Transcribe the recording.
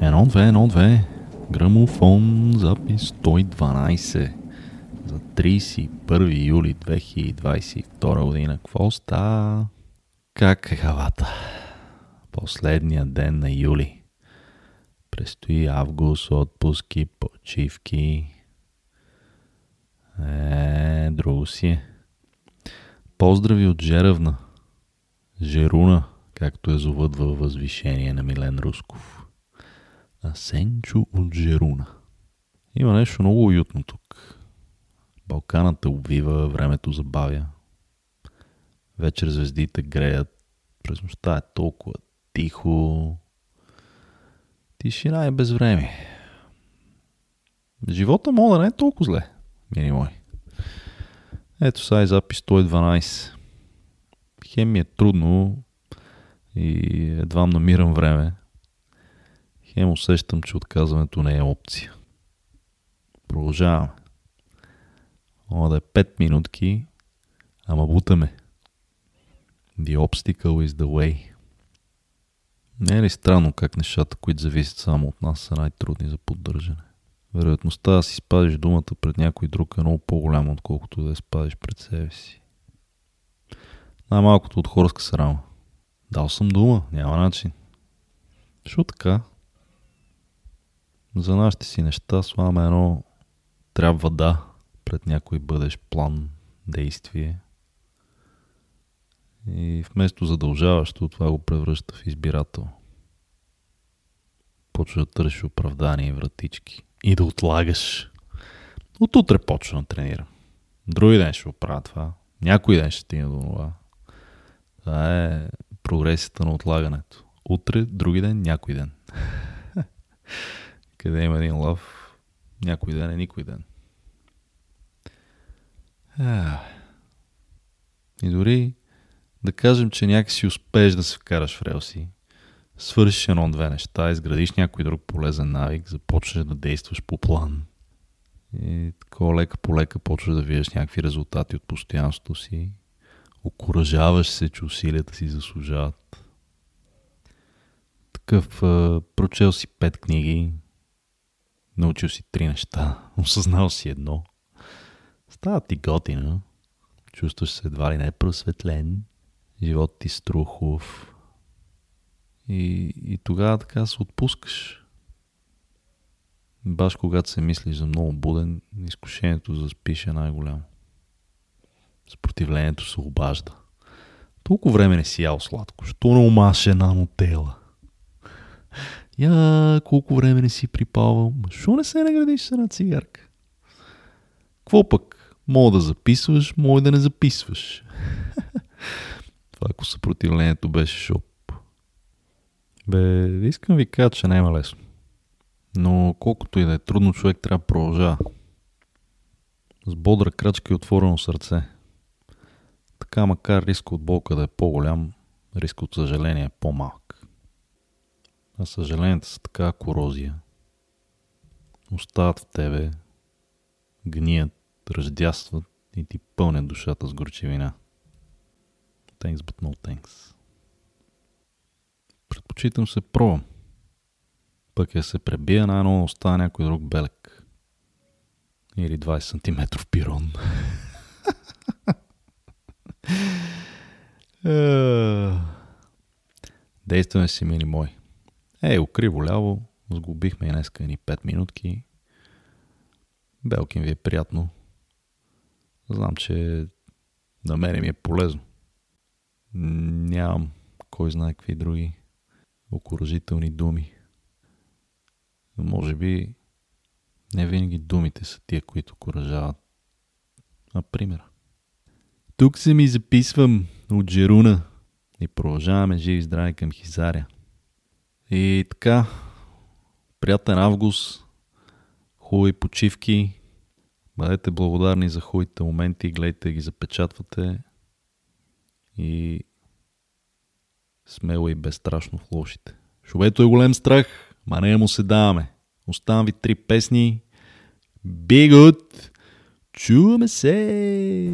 Едно, две, едно, две. Грамофон, запис 112 за 31 юли 2022 година. Какво става? Как е хавата? Последния ден на юли. Престои август, отпуски, почивки. Е, друго си е. Поздрави от Жеравна. Жеруна, както е зовът във възвишение на Милен Русков. Асенчо от Жеруна. Има нещо много уютно тук. Балканата обвива, времето забавя. Вечер звездите греят. През нощта е толкова тихо. Тишина е без време. Живота мога да не е толкова зле, мини мой. Ето сега е запис 112. Хем ми е трудно и едва намирам време. Хем усещам, че отказването не е опция. Продължаваме. Мога да е 5 минутки, ама бутаме. The obstacle is the way. Не е ли странно как нещата, които зависят само от нас, са най-трудни за поддържане? Вероятността да си спазиш думата пред някой друг е много по-голяма, отколкото да я спазиш пред себе си. Най-малкото от хорска срама. Дал съм дума, няма начин. Защо така? За нашите си неща слагаме едно трябва да пред някой бъдеш план, действие. И вместо задължаващо, това го превръща в избирател. Почва да търсиш оправдания и вратички. И да отлагаш. От утре почва да тренирам. Други ден ще оправя това. Някой ден ще стигна до това. Това е прогресията на отлагането. Утре, други ден, някой ден. Къде има един лъв, някой ден е никой ден. И дори да кажем, че някакси успееш да се вкараш в релси, свършиш едно-две неща, изградиш някой друг полезен навик, започнеш да действаш по план. И такова лека по лека почваш да виждаш някакви резултати от постоянството си. Окоръжаваш се, че усилията си заслужават. Такъв прочел си пет книги, научил си три неща, осъзнал си едно. Става ти готино. Чувстваш се едва ли не просветлен. Живот ти струхов. И, и тогава така се отпускаш. Баш когато се мислиш за много буден, изкушението за спиш е най-голямо. Съпротивлението се обажда. Толкова време не си ял сладко. Що не омаш една нотела? Я, колко време не си припалвал. Що не се наградиш с една цигарка? Какво пък? Мога да записваш, мога да не записваш. Това ако съпротивлението беше шоп. Бе, искам ви кажа, че няма лесно. Но колкото и да е трудно, човек трябва да продължава. С бодра крачка и отворено сърце. Така макар риск от болка да е по-голям, риск от съжаление е по-малък. А съжаленията са така корозия. Остават в тебе, гният, раздястват и ти пълнят душата с горчевина. Thanks but no thanks. Предпочитам се пробвам. Пък я се пребия на едно остава някой друг белек. Или 20 см пирон. Действаме си, мили мой. Ей, укриво ляво, сгубихме и днеска ни 5 минутки. Белкин ви е приятно. Знам, че на мене ми е полезно. Нямам кой знае какви други окоръжителни думи. Но може би не винаги думите са тия, които окоръжават. Например. Тук се ми записвам от Джеруна и продължаваме живи здрави към Хизаря. И така, приятен август, хубави почивки, бъдете благодарни за хубавите моменти, гледайте ги, запечатвате и смело и безстрашно в лошите. Шовето е голем страх, ма не му се даваме. Оставам ви три песни. Be good, Чуваме се!